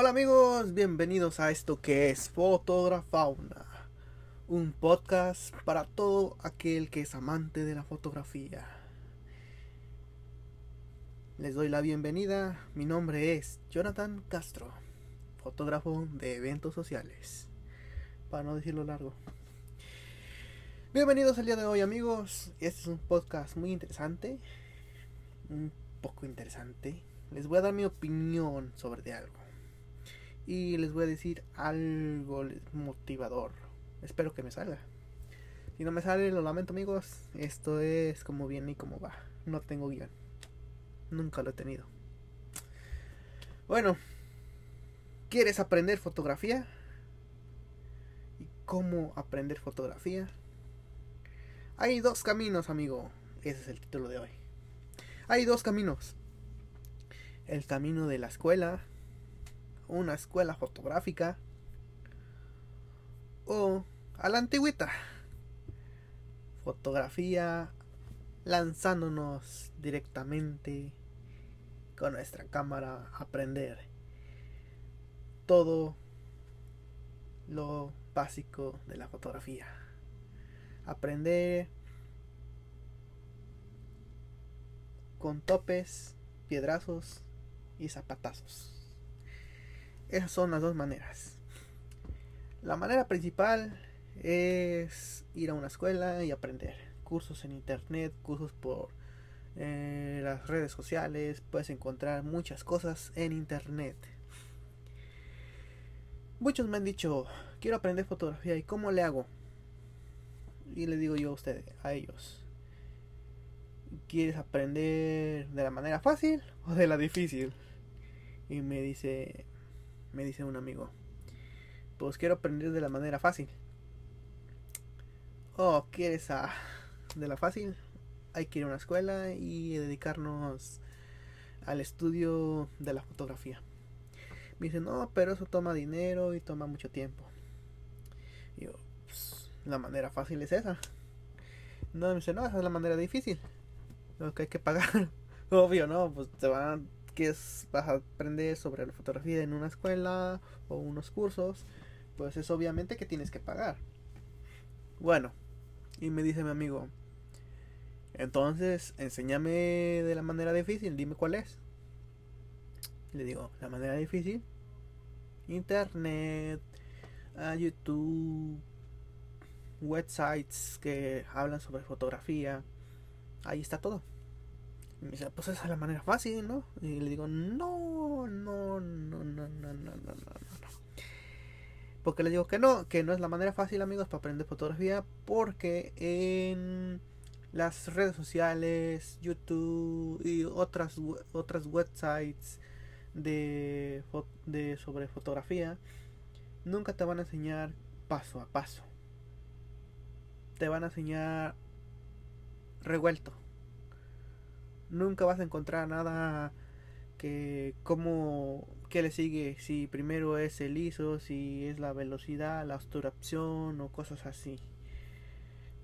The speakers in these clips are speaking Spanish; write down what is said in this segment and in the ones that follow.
Hola amigos, bienvenidos a esto que es Fotografauna, un podcast para todo aquel que es amante de la fotografía. Les doy la bienvenida, mi nombre es Jonathan Castro, fotógrafo de eventos sociales, para no decirlo largo. Bienvenidos al día de hoy amigos, este es un podcast muy interesante, un poco interesante. Les voy a dar mi opinión sobre algo y les voy a decir algo motivador. Espero que me salga. Si no me sale, lo lamento amigos. Esto es como viene y como va. No tengo guion. Nunca lo he tenido. Bueno, ¿quieres aprender fotografía? ¿Y cómo aprender fotografía? Hay dos caminos, amigo. Ese es el título de hoy. Hay dos caminos. El camino de la escuela una escuela fotográfica o a la antigüita. Fotografía lanzándonos directamente con nuestra cámara a aprender todo lo básico de la fotografía. Aprender con topes, piedrazos y zapatazos. Esas son las dos maneras. La manera principal es ir a una escuela y aprender. Cursos en internet, cursos por eh, las redes sociales. Puedes encontrar muchas cosas en internet. Muchos me han dicho, quiero aprender fotografía y cómo le hago. Y le digo yo a ustedes, a ellos. ¿Quieres aprender de la manera fácil o de la difícil? Y me dice, me dice un amigo. Pues quiero aprender de la manera fácil. Oh, ¿quieres a de la fácil? Hay que ir a una escuela y dedicarnos al estudio de la fotografía. Me dice, no, pero eso toma dinero y toma mucho tiempo. Y yo, pues, la manera fácil es esa. No, me dice, no, esa es la manera difícil. Lo que hay que pagar. Obvio, ¿no? Pues te van que vas a aprender sobre la fotografía en una escuela o unos cursos, pues es obviamente que tienes que pagar. Bueno, y me dice mi amigo, entonces enséñame de la manera difícil, dime cuál es. Le digo, la manera difícil, internet, a YouTube, websites que hablan sobre fotografía, ahí está todo. Me dice, pues esa es la manera fácil, ¿no? Y le digo, no, no, no, no, no, no, no, no, no. Porque le digo que no, que no es la manera fácil, amigos, para aprender fotografía. Porque en las redes sociales, YouTube y otras, otras websites de, de sobre fotografía, nunca te van a enseñar paso a paso. Te van a enseñar revuelto nunca vas a encontrar nada que como que le sigue si primero es el ISO si es la velocidad la obturación o cosas así.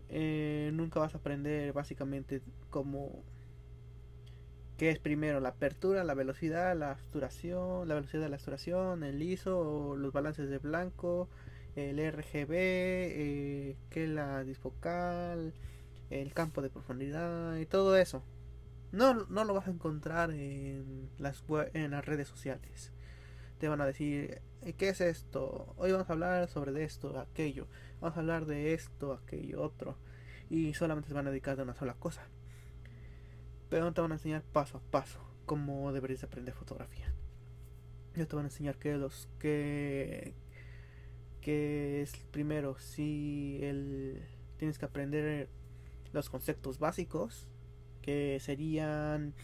Eh, nunca vas a aprender básicamente como qué es primero la apertura la velocidad la obturación la velocidad de la obturación el ISO los balances de blanco el RGB eh, que la disfocal el campo de profundidad y todo eso no, no lo vas a encontrar en las, en las redes sociales. Te van a decir, eh, ¿qué es esto? Hoy vamos a hablar sobre esto, aquello. Vamos a hablar de esto, aquello, otro. Y solamente se van a dedicar a una sola cosa. Pero te van a enseñar paso a paso cómo deberías aprender fotografía. Yo te van a enseñar que los que es primero si el tienes que aprender los conceptos básicos que serían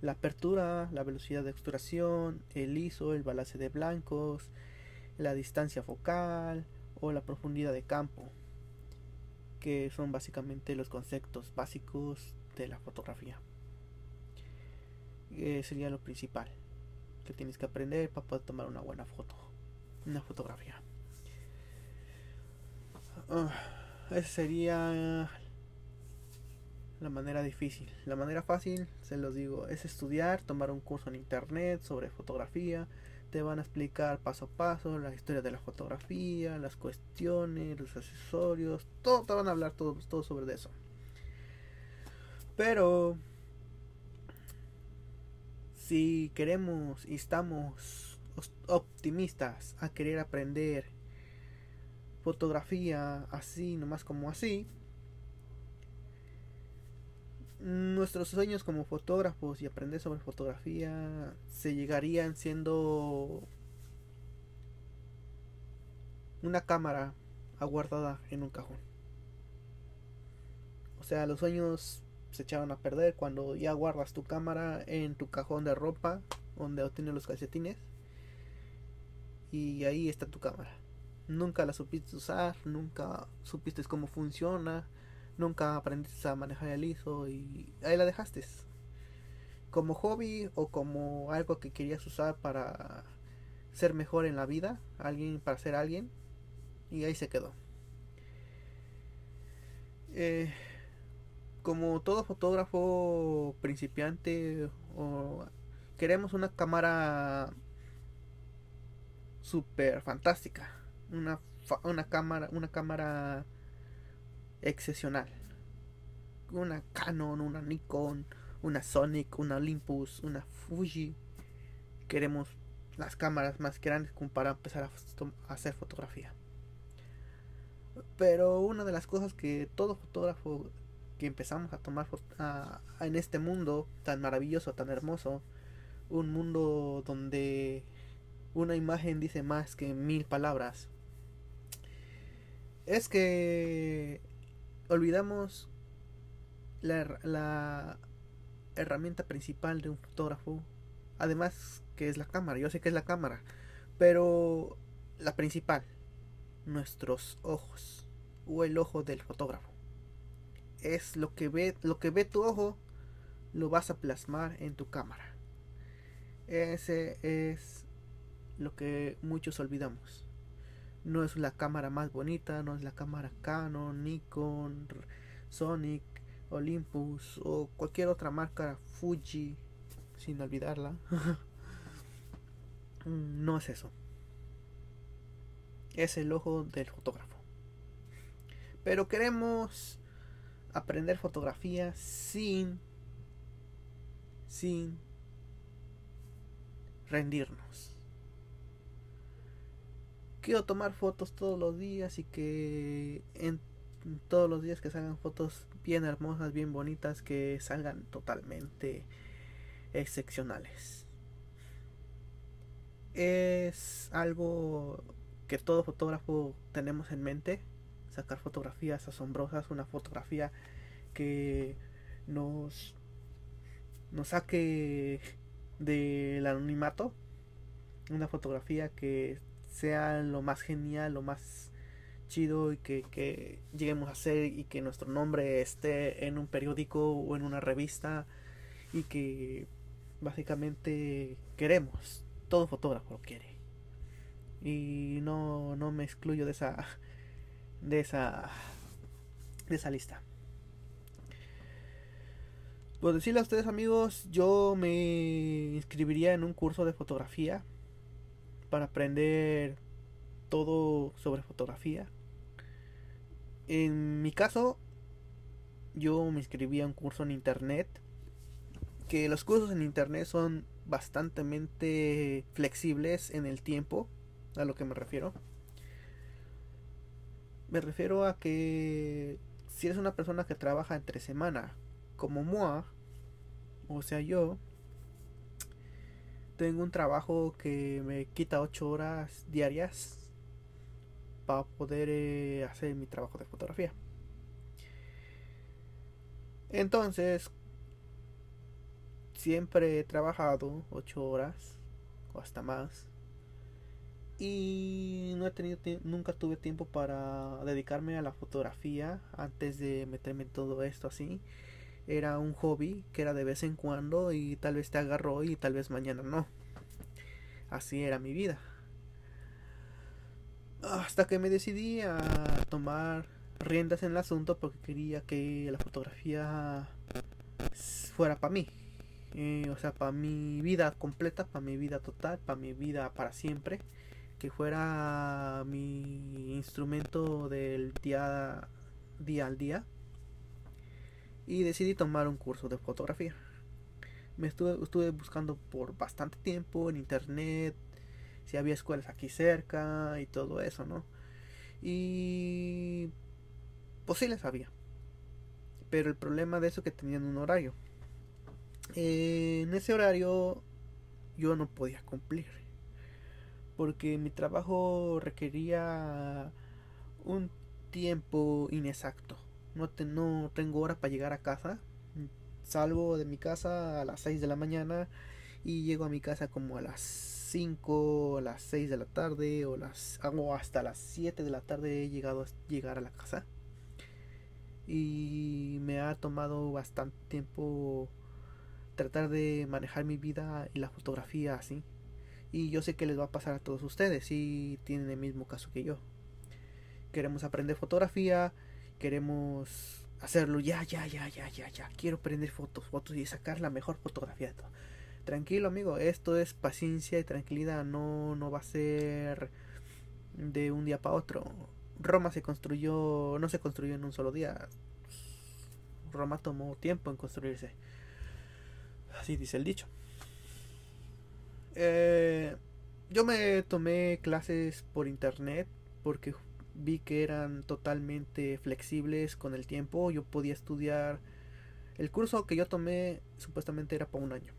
la apertura, la velocidad de extrusión, el ISO, el balance de blancos, la distancia focal o la profundidad de campo, que son básicamente los conceptos básicos de la fotografía. Eh, sería lo principal que tienes que aprender para poder tomar una buena foto, una fotografía. Uh, sería la manera difícil. La manera fácil, se los digo, es estudiar, tomar un curso en internet sobre fotografía, te van a explicar paso a paso la historia de la fotografía, las cuestiones, los accesorios, todo te van a hablar todo, todo sobre eso. Pero si queremos y estamos optimistas a querer aprender fotografía así, nomás como así, nuestros sueños como fotógrafos y aprender sobre fotografía se llegarían siendo una cámara aguardada en un cajón. O sea, los sueños se echaron a perder cuando ya guardas tu cámara en tu cajón de ropa donde obtienes los calcetines y ahí está tu cámara. Nunca la supiste usar, nunca supiste cómo funciona, nunca aprendiste a manejar el ISO y ahí la dejaste. Como hobby o como algo que querías usar para ser mejor en la vida, alguien para ser alguien, y ahí se quedó. Eh, como todo fotógrafo principiante o queremos una cámara super fantástica, una, una cámara, una cámara excepcional. Una Canon, una Nikon, una Sonic, una Olympus, una Fuji. Queremos las cámaras más grandes como para empezar a hacer fotografía. Pero una de las cosas que todo fotógrafo que empezamos a tomar en este mundo tan maravilloso, tan hermoso, un mundo donde una imagen dice más que mil palabras, es que olvidamos la, herramienta principal de un fotógrafo. Además que es la cámara. Yo sé que es la cámara. Pero la principal. Nuestros ojos. O el ojo del fotógrafo. Es lo que ve, lo que ve tu ojo. Lo vas a plasmar en tu cámara. Ese es lo que muchos olvidamos. No es la cámara más bonita, no es la cámara Canon, Nikon, Sonic, Olympus o cualquier otra marca, Fuji, sin olvidarla. no es eso. Es el ojo del fotógrafo. Pero queremos aprender fotografía sin sin rendirnos quiero tomar fotos todos los días y que en todos los días que salgan fotos bien hermosas, bien bonitas, que salgan totalmente excepcionales. Es algo que todo fotógrafo tenemos en mente, sacar fotografías asombrosas, una fotografía que nos nos saque del anonimato, una fotografía que sea lo más genial, lo más chido y que, lleguemos a ser y que nuestro nombre esté en un periódico o en una revista y que básicamente queremos, todo fotógrafo lo quiere. Y no, no me excluyo de esa de esa de esa lista. Pues decirle a ustedes amigos, yo me inscribiría en un curso de fotografía para aprender todo sobre fotografía. En mi caso, yo me inscribí a un curso en internet. Que los cursos en internet son bastante flexibles en el tiempo, a lo que me refiero. Me refiero a que si eres una persona que trabaja entre semana, como MOA, o sea yo, tengo un trabajo que me quita 8 horas diarias para poder eh, hacer mi trabajo de fotografía. Entonces, siempre he trabajado 8 horas o hasta más. Y no he tenido nunca tuve tiempo para dedicarme a la fotografía antes de meterme en todo esto así era un hobby que era de vez en cuando y tal vez te agarró y tal vez mañana no. Así era mi vida. Hasta que me decidí a tomar riendas en el asunto porque quería que la fotografía fuera para mí. eh, o sea, para mi vida completa, para mi vida total, para mi vida para siempre, que fuera mi instrumento del día, día al día. Y decidí tomar un curso de fotografía. Me estuve, estuve buscando por bastante tiempo en internet, si había escuelas aquí cerca y todo eso, ¿no? Y pues sí había. Pero el problema de eso es que tenían un horario. en ese horario yo no podía cumplir. Porque mi trabajo requería un tiempo inexacto. No, tengo hora para llegar a casa. Salgo de mi casa a las 6 de la mañana y llego a mi casa como a las 5, a las 6 de la tarde o las hago hasta las 7 de la tarde he llegado a llegar a la casa y me ha tomado bastante tiempo tratar de manejar mi vida y la fotografía así. Y yo sé que les va a pasar a todos ustedes si tienen el mismo caso que yo. Queremos aprender fotografía, queremos hacerlo ya, ya, ya, ya, ya, ya. Quiero prender fotos, fotos y sacar la mejor fotografía de todo. Tranquilo, amigo, esto es paciencia y tranquilidad, no no va a ser de un día para otro Roma se construyó, no se construyó en un solo día. Roma tomó tiempo en construirse. Así dice el dicho. Eh, yo me tomé clases por internet porque vi que eran totalmente flexibles con el tiempo. Yo podía estudiar. El curso que yo tomé supuestamente era para un año.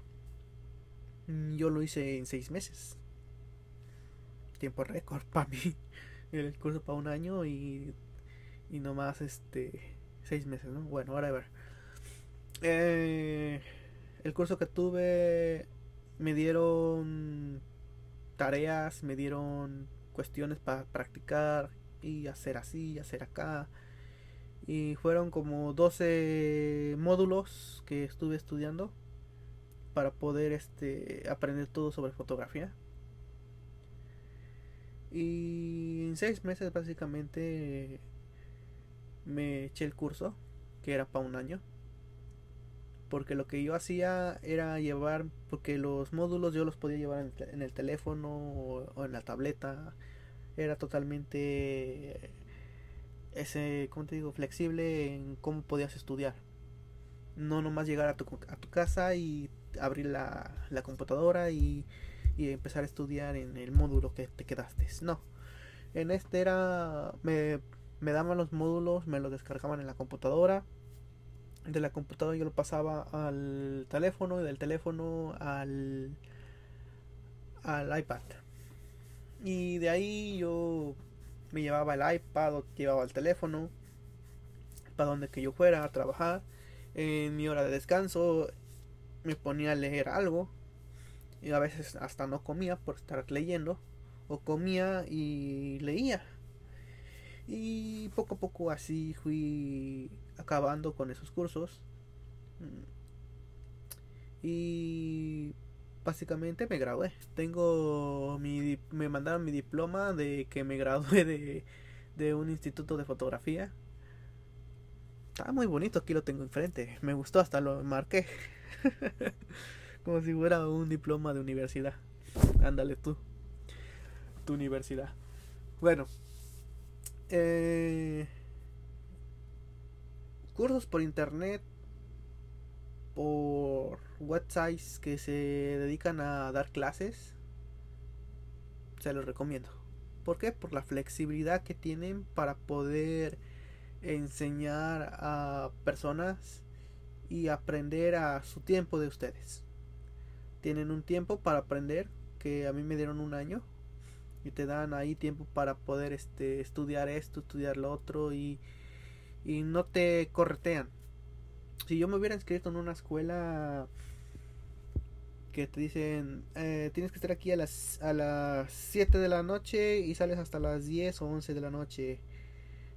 Yo lo hice en seis meses. Tiempo récord para mí el curso para un año y, y nomás este seis meses, ¿no? Bueno, ahora a ver. Eh, el curso que tuve me dieron tareas, me dieron cuestiones para practicar y hacer así, hacer acá. Y fueron como 12 módulos que estuve estudiando para poder este aprender todo sobre fotografía. Y en seis meses básicamente me eché el curso, que era para un año. Porque lo que yo hacía era llevar, porque los módulos yo los podía llevar en el, teléfono o, en la tableta. Era totalmente ese, ¿cómo te digo? Flexible en cómo podías estudiar. No nomás llegar a tu, a tu casa y abrir la, la computadora y y empezar a estudiar en el módulo que te quedaste. No. En este era. Me, me daban los módulos, me los descargaban en la computadora. De la computadora yo lo pasaba al teléfono y del teléfono al, al iPad. Y de ahí yo me llevaba el iPad o llevaba el teléfono para donde que yo fuera a trabajar. En mi hora de descanso me ponía a leer algo y a veces hasta no comía por estar leyendo o comía y leía. Y poco a poco así fui acabando con esos cursos. Y básicamente me gradué tengo mi me mandaron mi diploma de que me gradué de, de un instituto de fotografía está muy bonito aquí lo tengo enfrente me gustó hasta lo marqué Como si fuera un diploma de universidad. Ándale tú. Tu universidad. Bueno. Eh, cursos por internet. Por websites que se dedican a dar clases. Se los recomiendo. ¿Por qué? Por la flexibilidad que tienen para poder enseñar a personas y aprender a su tiempo de ustedes tienen un tiempo para aprender, que a mí me dieron un año y te dan ahí tiempo para poder este estudiar esto, estudiar lo otro y, y no te corretean. Si yo me hubiera inscrito en una escuela que te dicen eh, tienes que estar aquí a las a las 7 de la noche y sales hasta las 10 o 11 de la noche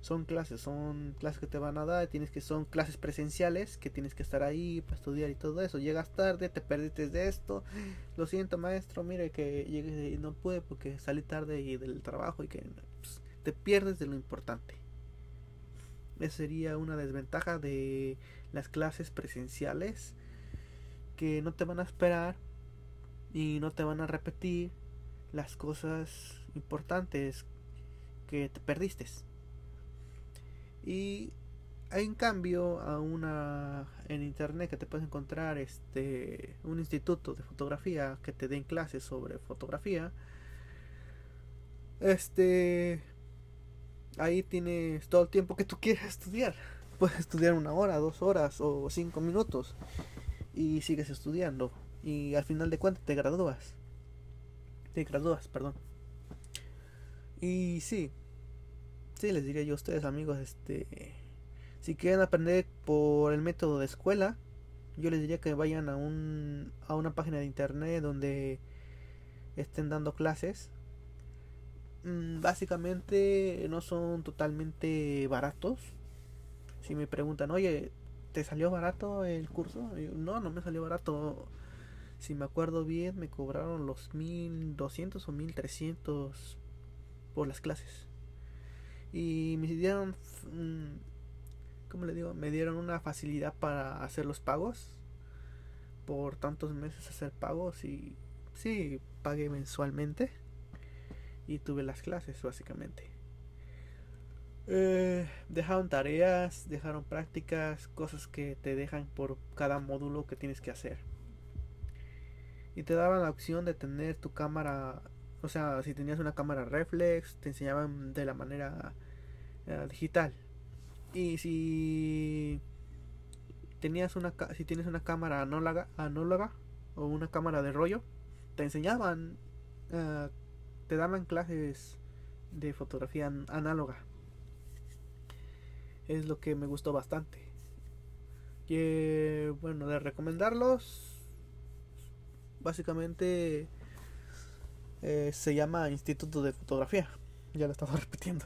son clases, son clases que te van a dar, tienes que son clases presenciales, que tienes que estar ahí para estudiar y todo eso. Llegas tarde, te perdiste de esto. Lo siento, maestro, mire que llegué y no pude porque salí tarde y del trabajo y que pues, te pierdes de lo importante. Esa sería una desventaja de las clases presenciales que no te van a esperar y no te van a repetir las cosas importantes que te perdiste. Y en cambio a una en internet que te puedes encontrar este un instituto de fotografía que te den clases sobre fotografía este ahí tienes todo el tiempo que tú quieras estudiar puedes estudiar una hora dos horas o cinco minutos y sigues estudiando y al final de cuentas te gradúas te gradúas perdón y sí sí les diría yo a ustedes amigos este si quieren aprender por el método de escuela, yo les diría que vayan a, un, a una página de internet donde estén dando clases. Mm, básicamente no son totalmente baratos. Si me preguntan, oye, ¿te salió barato el curso? no, no me salió barato. Si me acuerdo bien, me cobraron los 1200 o 1300 por las clases. Y me dieron como le digo, me dieron una facilidad para hacer los pagos. Por tantos meses hacer pagos y sí, pagué mensualmente. Y tuve las clases básicamente. Eh, dejaron tareas, dejaron prácticas, cosas que te dejan por cada módulo que tienes que hacer. Y te daban la opción de tener tu cámara, o sea, si tenías una cámara reflex, te enseñaban de la manera eh, digital y si tenías una si tienes una cámara análoga, análoga o una cámara de rollo, te enseñaban eh, te daban clases de fotografía análoga. Es lo que me gustó bastante. Que bueno, de recomendarlos básicamente eh, se llama Instituto de Fotografía. Ya lo estaba repitiendo.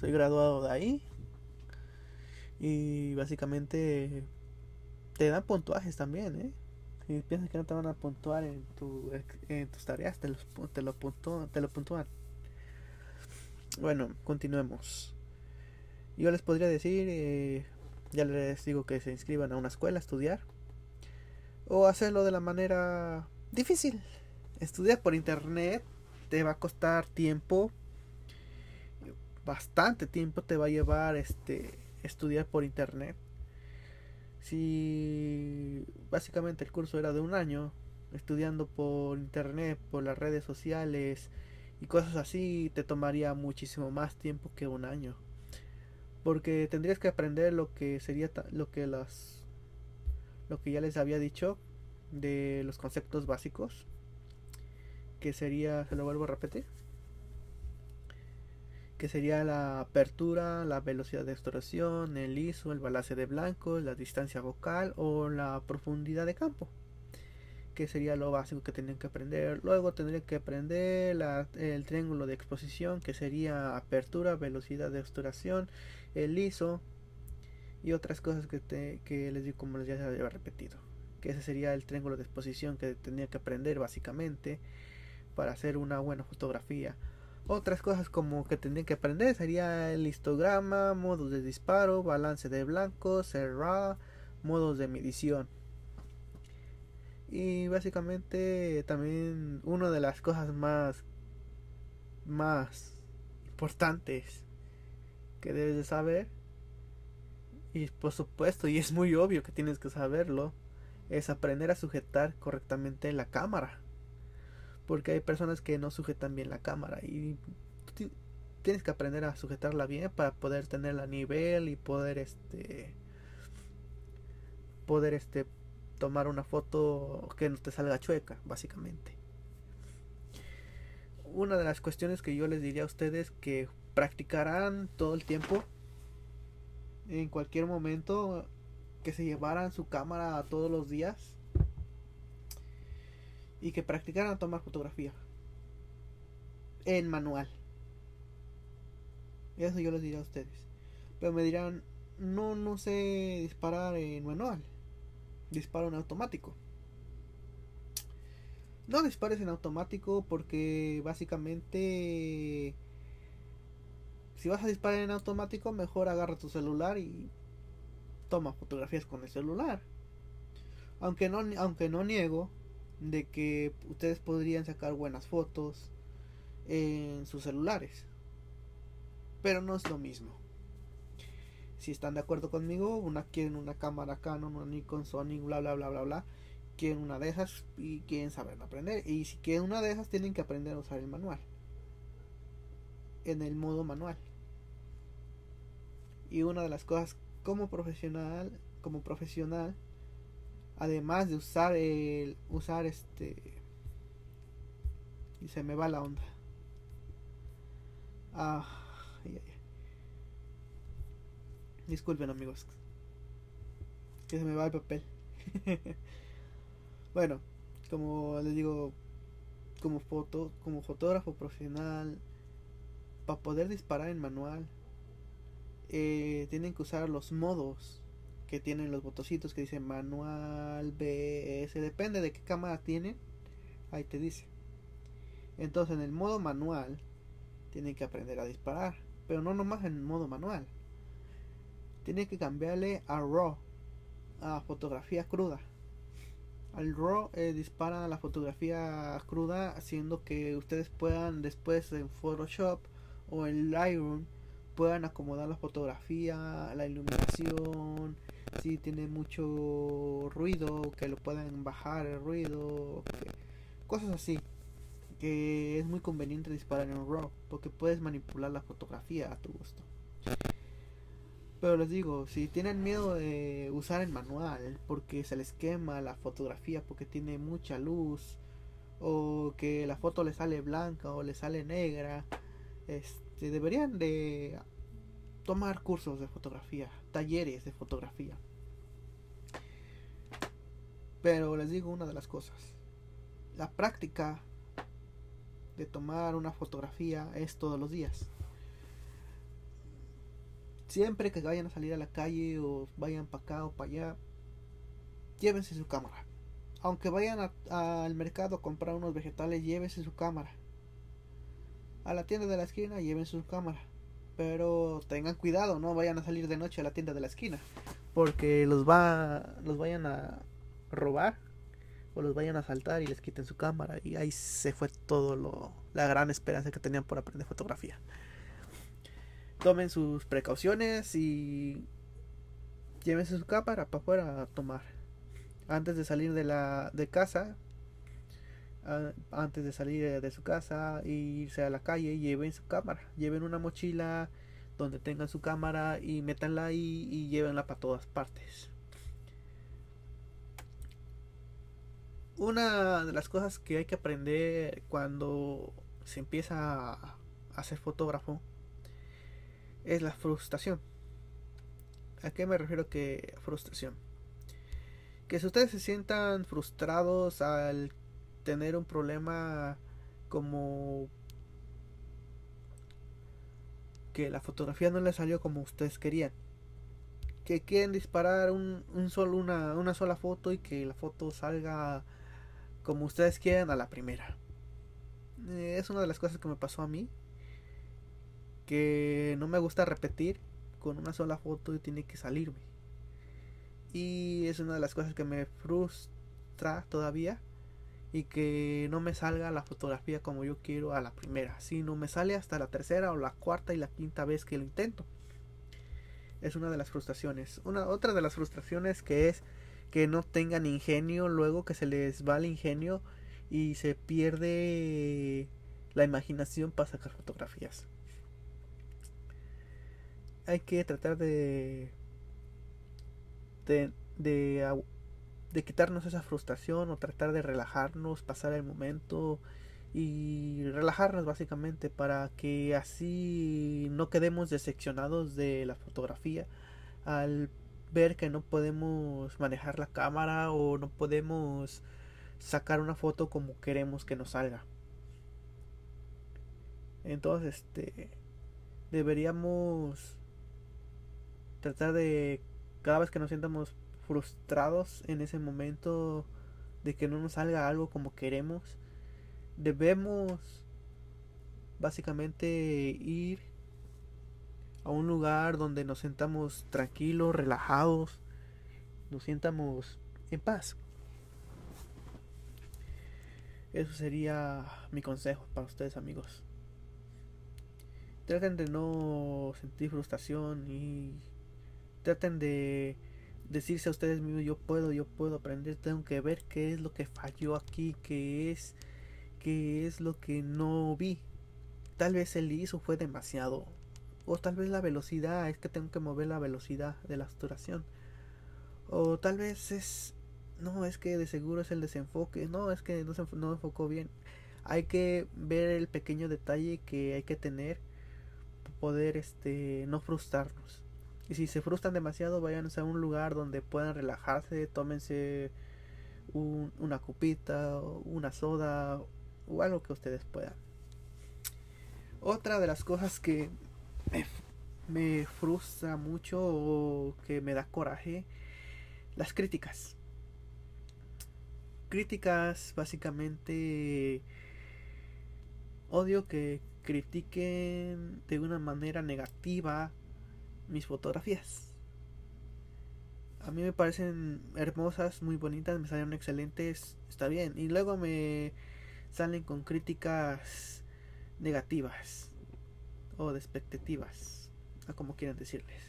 Soy graduado de ahí. Y básicamente te dan puntuajes también, ¿eh? Si piensas que no te van a puntuar en, tu, en tus tareas, te, los, te, lo te lo puntúan. Bueno, continuemos. Yo les podría decir, eh, ya les digo que se inscriban a una escuela a estudiar. O hacerlo de la manera difícil. Estudiar por internet te va a costar tiempo, bastante tiempo te va a llevar este estudiar por internet. Si básicamente el curso era de un año, estudiando por internet, por las redes sociales y cosas así, te tomaría muchísimo más tiempo que un año. Porque tendrías que aprender lo que sería lo que las lo que ya les había dicho de los conceptos básicos, que sería, se lo vuelvo a repetir, que sería la apertura, la velocidad de extrusión, el ISO, el balance de blancos, la distancia vocal o la profundidad de campo, que sería lo básico que tendrían que aprender. Luego tendrían que aprender el triángulo de exposición, que sería apertura, velocidad de extrusión, el ISO y otras cosas que, que les digo como ya había repetido. Que ese sería el triángulo de exposición que tendría que aprender básicamente para hacer una buena fotografía. Otras cosas como que tendrían que aprender sería el histograma, modos de disparo, balance de blancos, cerrada, modos de medición. Y básicamente también una de las cosas más más importantes que debes de saber. Y por supuesto y es muy obvio que tienes que saberlo es aprender a sujetar correctamente la cámara. Porque hay personas que no sujetan bien la cámara y tienes que aprender a sujetarla bien para poder tenerla a nivel y poder este poder este tomar una foto que no te salga chueca básicamente. Una de las cuestiones que yo les diría a ustedes que practicarán todo el tiempo en cualquier momento que se llevaran su cámara todos los días y que practicaran tomar fotografía en manual. Eso yo les diré a ustedes. Pero me dirán, no, no sé disparar en manual. Disparo en automático. No dispares en automático porque básicamente si vas a disparar en automático mejor agarra tu celular y toma fotografías con el celular. Aunque no, aunque no niego de que ustedes podrían sacar buenas fotos en sus celulares. Pero no es lo mismo. Si están de acuerdo conmigo, una quieren una cámara Canon, una Nikon, Sony, bla bla bla bla bla. Quieren una de esas y quieren saber aprender. Y si quieren una de esas, tienen que aprender a usar el manual. En el modo manual. Y una de las cosas como profesional, como profesional, además de usar el usar este y se me va la onda. Ah, Disculpen amigos. Que se me va el papel. bueno, como les digo, como foto, como fotógrafo profesional, para poder disparar en manual, eh, tienen que usar los modos que tienen los botocitos que dicen manual, BS, depende de qué cámara tienen, ahí te dice. Entonces en el modo manual tienen que aprender a disparar, pero no nomás en modo manual. Tienen que cambiarle a RAW, a fotografía cruda. Al RAW eh, dispara la fotografía cruda haciendo que ustedes puedan después en Photoshop o en Lightroom puedan acomodar la fotografía, la iluminación, si tiene mucho ruido, que lo puedan bajar el ruido, cosas así. Que es muy conveniente disparar en RAW porque puedes manipular la fotografía a tu gusto. Pero les digo, si tienen miedo de usar el manual porque se les quema la fotografía porque tiene mucha luz o que la foto le sale blanca o le sale negra, este, deberían de tomar cursos de fotografía, talleres de fotografía. Pero les digo una de las cosas. La práctica de tomar una fotografía es todos los días. Siempre que vayan a salir a la calle o vayan para acá o para allá, llévense su cámara. Aunque vayan al mercado a comprar unos vegetales, llévense su cámara. A la tienda de la esquina, llévense su cámara. Pero tengan cuidado, no vayan a salir de noche a la tienda de la esquina. Porque los va. los vayan a robar. O los vayan a asaltar y les quiten su cámara. Y ahí se fue todo lo. la gran esperanza que tenían por aprender fotografía. Tomen sus precauciones y llévense su cámara para afuera a tomar. Antes de salir de la de casa, antes de salir de su casa e irse a la calle, lleven su cámara, lleven una mochila donde tengan su cámara y métanla ahí y llévenla para todas partes. Una de las cosas que hay que aprender cuando se empieza a ser fotógrafo es la frustración. ¿A qué me refiero que frustración? Que si ustedes se sientan frustrados al tener un problema como que la fotografía no les salió como ustedes querían. Que quieren disparar un, solo, una, una sola foto y que la foto salga como ustedes quieran a la primera. Eh, es una de las cosas que me pasó a mí. Que no me gusta repetir con una sola foto y tiene que salirme. Y es una de las cosas que me frustra todavía y que no me salga la fotografía como yo quiero a la primera, sino me sale hasta la tercera o la cuarta y la quinta vez que lo intento. Es una de las frustraciones. Una otra de las frustraciones que es que no tengan ingenio, luego que se les va el ingenio y se pierde la imaginación para sacar fotografías. Hay que tratar de de, de de quitarnos esa frustración o tratar de relajarnos, pasar el momento y relajarnos básicamente para que así no quedemos decepcionados de la fotografía al ver que no podemos manejar la cámara o no podemos sacar una foto como queremos que nos salga. Entonces, este deberíamos tratar de cada vez que nos sientamos frustrados en ese momento de que no nos salga algo como queremos, debemos básicamente ir a un lugar donde nos sentamos tranquilos, relajados, nos sientamos en paz. Eso sería mi consejo para ustedes amigos. Traten de no sentir frustración y traten de decirse a ustedes mismos yo puedo, yo puedo aprender, tengo que ver qué es lo que falló aquí, qué es qué es lo que no vi. Tal vez el ISO fue demasiado o tal vez la velocidad, es que tengo que mover la velocidad de la saturación. O tal vez es no, es que de seguro es el desenfoque, no, es que no se no enfocó bien. Hay que ver el pequeño detalle que hay que tener poder este no frustrarnos. Y si se frustran demasiado, vayan a un lugar donde puedan relajarse, tómense una copita, una soda o algo que ustedes puedan. Otra de las cosas que me, frustra mucho o que me da coraje, las críticas. Críticas básicamente odio que critiquen de una manera negativa mis fotografías. A mí me parecen hermosas, muy bonitas, me salen excelentes, está bien. Y luego me salen con críticas negativas o despectivas, a como quieran decirles.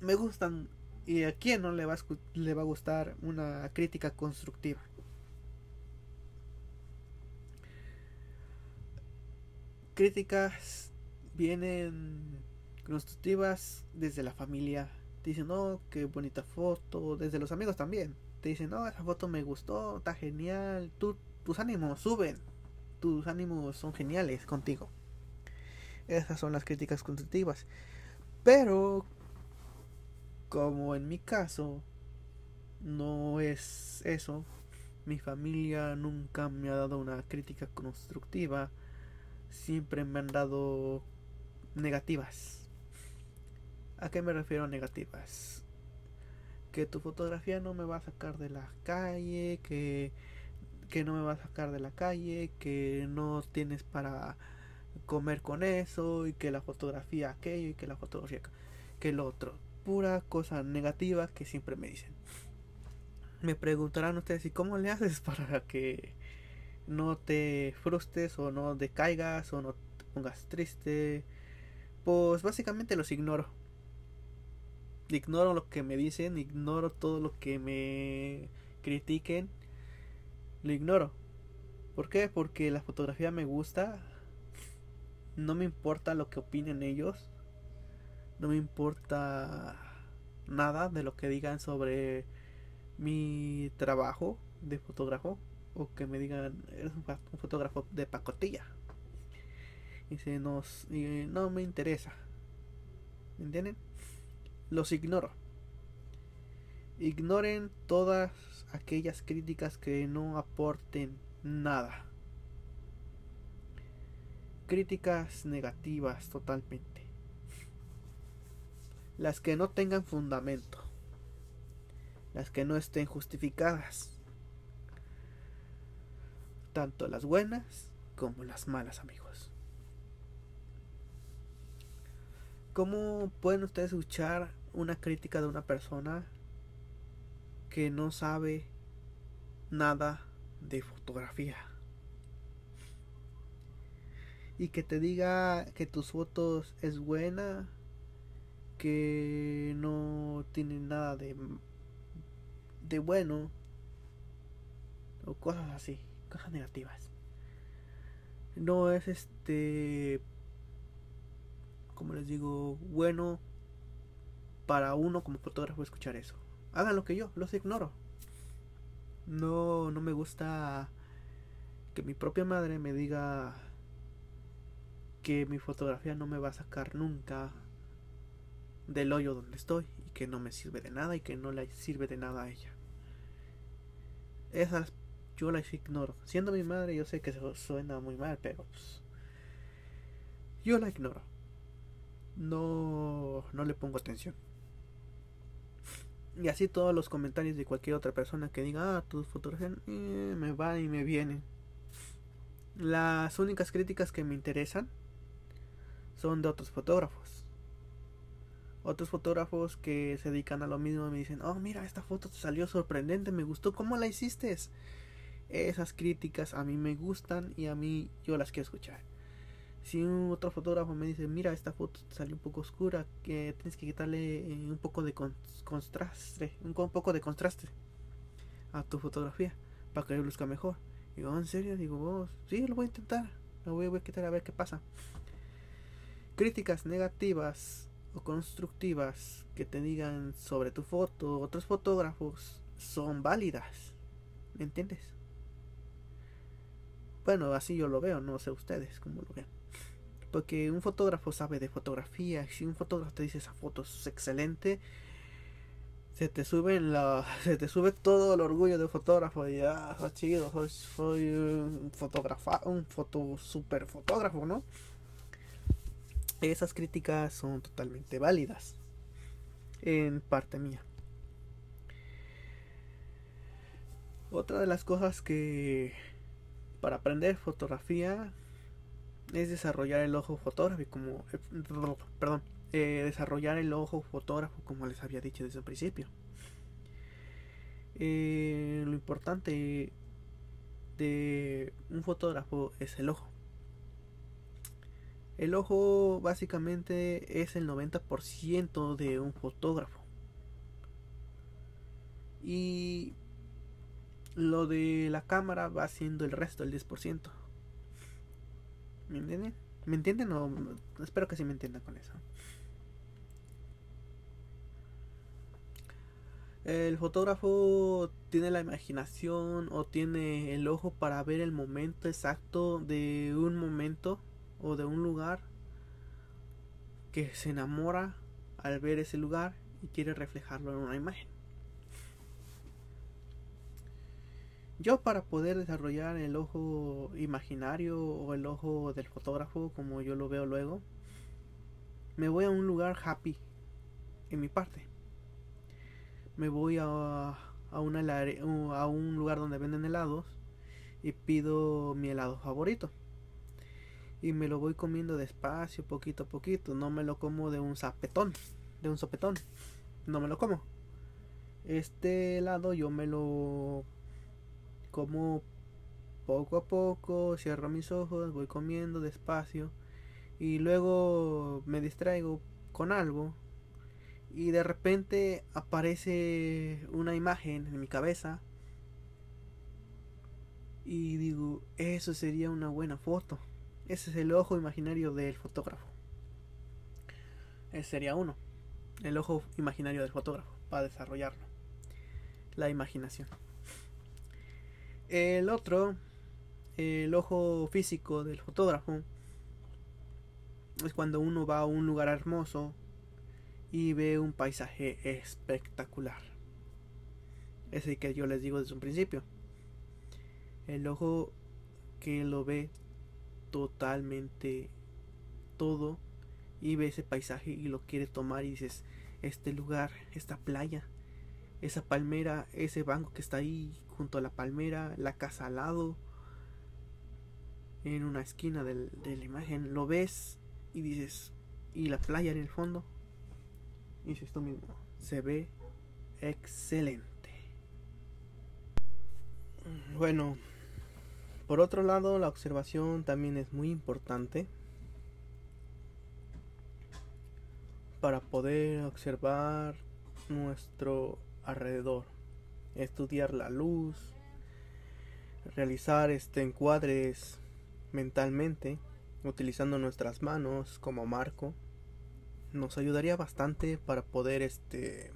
Me gustan y a quién no le va a, le va a gustar una crítica constructiva. Críticas vienen constructivas desde la familia. Te dicen, no, qué bonita foto. Desde los amigos también. Te dicen, no, esa foto me gustó, está genial. tus ánimos suben. Tus ánimos son geniales contigo. Esas son las críticas constructivas. Pero, como en mi caso, no es eso. Mi familia nunca me ha dado una crítica constructiva. Siempre me han dado negativas. ¿A qué me refiero negativas? Que tu fotografía no me va a sacar de la calle, que, que no me va a sacar de la calle, que no tienes para comer con eso y que la fotografía aquello y que la fotografía que lo otro. Pura cosa negativa que siempre me dicen. Me preguntarán ustedes, ¿y cómo le haces para que no te frustres o no decaigas o no te pongas triste? Pues básicamente los ignoro. Ignoro lo que me dicen, ignoro todo lo que me critiquen. Lo ignoro. ¿Por qué? Porque la fotografía me gusta. No me importa lo que opinen ellos. No me importa nada de lo que digan sobre mi trabajo de fotógrafo. O que me digan, eres un fotógrafo de pacotilla se nos no me interesa. ¿me entienden? los ignoro. Ignoren todas aquellas críticas que no aporten nada. Críticas negativas totalmente. Las que no tengan fundamento. Las que no estén justificadas. Tanto las buenas como las malas amigos ¿Cómo pueden ustedes escuchar una crítica de una persona que no sabe nada de fotografía? Y que te diga que tus fotos es buena, que no tiene nada de, de bueno, o cosas así, cosas negativas. No es este como les digo, bueno para uno como fotógrafo escuchar eso. Hagan lo que yo, los ignoro. No, no me gusta que mi propia madre me diga que mi fotografía no me va a sacar nunca del hoyo donde estoy y que no me sirve de nada y que no le sirve de nada a ella. Esas yo las ignoro. Siendo mi madre, yo sé que suena muy mal, pero pues, yo la ignoro no, no le pongo atención. Y así todos los comentarios de cualquier otra persona que diga, ah, tus fotografías eh, me van y me vienen. Las únicas críticas que me interesan son de otros fotógrafos. Otros fotógrafos que se dedican a lo mismo me dicen, oh, mira, esta foto te salió sorprendente, me gustó, ¿cómo la hiciste? Esas críticas a mí me gustan y a mí yo las quiero escuchar. Si un otro fotógrafo me dice, mira, esta foto salió un poco oscura, que tienes que quitarle eh, un poco de contraste, un poco de contraste a tu fotografía para que luzca mejor. Digo, ¿en serio? Digo, vos, sí, lo voy a intentar. Lo voy, a quitar a ver qué pasa. Críticas negativas o constructivas que te digan sobre tu foto, otros fotógrafos, son válidas. ¿Me entiendes? Bueno, así yo lo veo, no sé ustedes cómo lo vean. Porque un fotógrafo sabe de fotografía. Si un fotógrafo te dice esa foto es excelente, se te sube la, se te sube todo el orgullo de fotógrafo y ah, chido, soy, soy un fotógrafo, un foto super fotógrafo, ¿no? Esas críticas son totalmente válidas en parte mía. Otra de las cosas que para aprender fotografía es desarrollar el ojo fotográfico como eh, perdón eh, desarrollar el ojo fotógrafo como les había dicho desde el principio. Eh, lo importante de un fotógrafo es el ojo. El ojo básicamente es el 90% de un fotógrafo. Y lo de la cámara va siendo el resto, el 10%. ¿Me entienden? ¿Me entienden o espero que sí me entiendan con eso? El fotógrafo tiene la imaginación o tiene el ojo para ver el momento exacto de un momento o de un lugar que se enamora al ver ese lugar y quiere reflejarlo en una imagen. Yo para poder desarrollar el ojo imaginario o el ojo del fotógrafo como yo lo veo luego, me voy a un lugar happy en mi parte. Me voy a, a, un lugar donde venden helados y pido mi helado favorito. Y me lo voy comiendo despacio, poquito a poquito. No me lo como de un zapetón, de un sopetón. No me lo como. Este helado yo me lo como poco a poco, cierro mis ojos, voy comiendo despacio y luego me distraigo con algo y de repente aparece una imagen en mi cabeza y digo, eso sería una buena foto. Ese es el ojo imaginario del fotógrafo. Ese sería uno. El ojo imaginario del fotógrafo para desarrollarlo. La imaginación. El otro, el ojo físico del fotógrafo, es cuando uno va a un lugar hermoso y ve un paisaje espectacular. Es el que yo les digo desde un principio. El ojo que lo ve totalmente todo y ve ese paisaje y lo quiere tomar y dices, este lugar, esta playa, esa palmera, ese banco que está ahí junto a la palmera, la casa al lado, en una esquina de la imagen, lo ves y dices, y la playa en el fondo, y dices tú mismo, se ve excelente. Bueno, por otro lado, la observación también es muy importante para poder observar nuestro alrededor, estudiar la luz, realizar este encuadres mentalmente utilizando nuestras manos como marco nos ayudaría bastante para poder este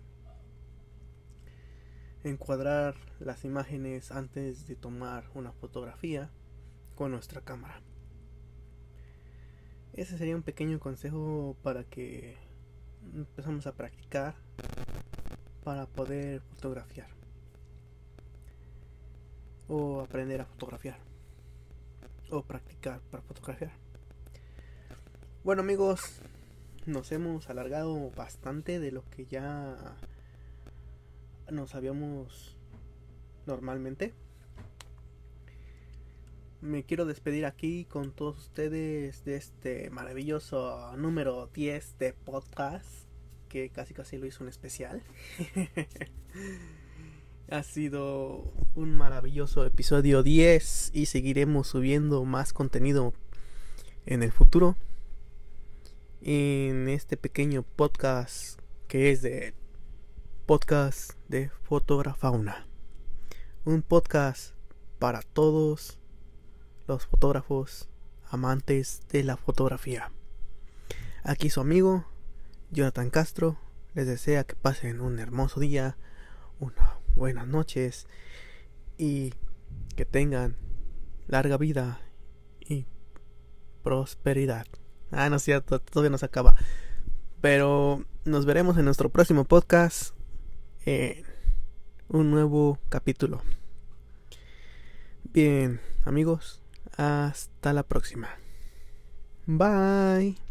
encuadrar las imágenes antes de tomar una fotografía con nuestra cámara. Ese sería un pequeño consejo para que empezamos a practicar para poder fotografiar o aprender a fotografiar o practicar para fotografiar. Bueno amigos, nos hemos alargado bastante de lo que ya nos habíamos normalmente. Me quiero despedir aquí con todos ustedes de este maravilloso número 10 de podcast que casi casi lo hizo un especial. Ha sido un maravilloso episodio 10 y seguiremos subiendo más contenido en el futuro. En este pequeño podcast que es de podcast de fotografauna. Un podcast para todos los fotógrafos amantes de la fotografía. Aquí su amigo Jonathan Castro les desea que pasen un hermoso día, unas buenas noches y que tengan larga vida y prosperidad. Ah, no es cierto, todavía no se acaba. Pero nos veremos en nuestro próximo podcast en un nuevo capítulo. Bien, amigos, hasta la próxima. Bye.